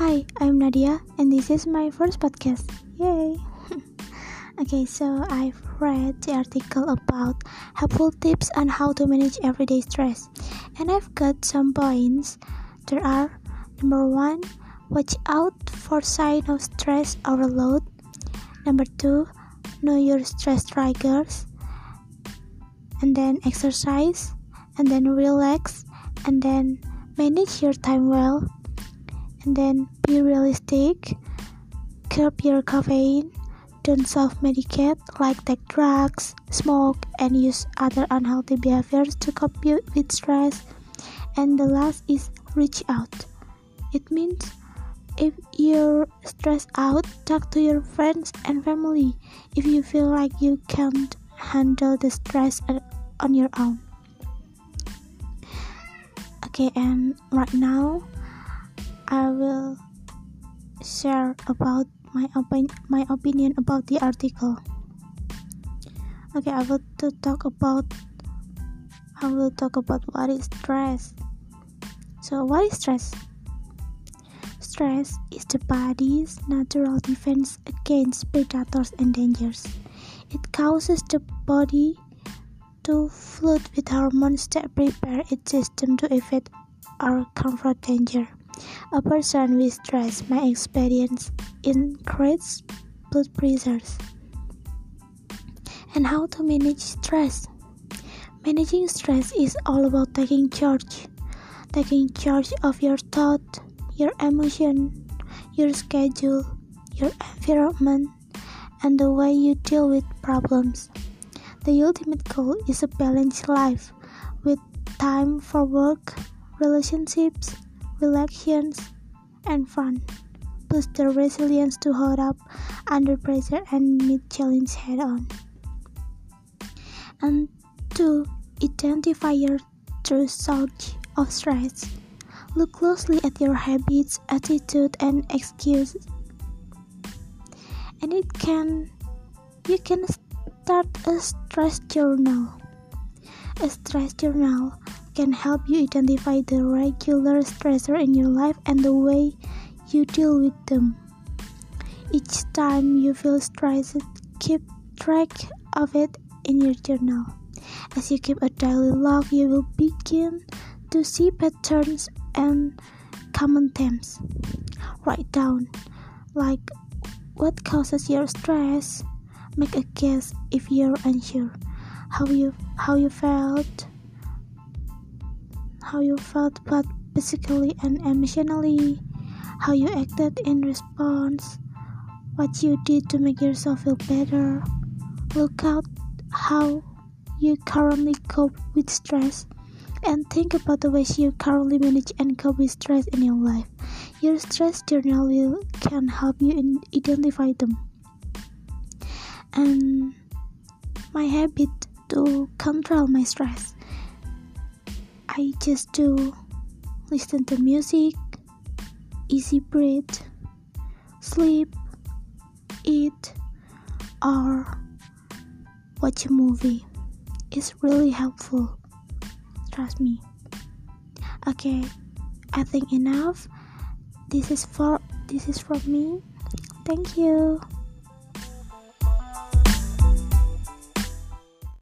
Hi, I'm Nadia, and this is my first podcast. Yay! okay, so I've read the article about helpful tips on how to manage everyday stress, and I've got some points. There are number one, watch out for sign of stress overload. Number two, know your stress triggers, and then exercise, and then relax, and then manage your time well and then be realistic. Curb your caffeine. Don't self-medicate like take drugs smoke and use other unhealthy behaviors to cope with stress. And the last is reach out. It means if you're stressed out talk to your friends and family. If you feel like you can't handle the stress on your own. Okay and right now I will share about my my opinion about the article. Okay, I will to talk about I will talk about what is stress. So, what is stress? Stress is the body's natural defense against predators and dangers. It causes the body to flood with hormones that prepare its system to evade or confront danger. A person with stress may experience increased blood pressures. And how to manage stress? Managing stress is all about taking charge. Taking charge of your thought, your emotion, your schedule, your environment, and the way you deal with problems. The ultimate goal is a balanced life with time for work, relationships, relaxations, and fun, plus the resilience to hold up under pressure and meet challenges head on. And to identify your true source of stress, look closely at your habits, attitude, and excuses. And it can you can start a stress journal. A stress journal can help you identify the regular stressor in your life and the way you deal with them. Each time you feel stressed, keep track of it in your journal. As you keep a daily log, you will begin to see patterns and common themes. Write down, like what causes your stress. Make a guess if you're unsure. How you how you felt how you felt both physically and emotionally, how you acted in response, what you did to make yourself feel better. Look out how you currently cope with stress and think about the ways you currently manage and cope with stress in your life. Your stress journal will can help you identify them. And my habit to control my stress I just do listen to music, easy breathe, sleep, eat, or watch a movie. It's really helpful. Trust me. Okay, I think enough. This is for this is from me. Thank you.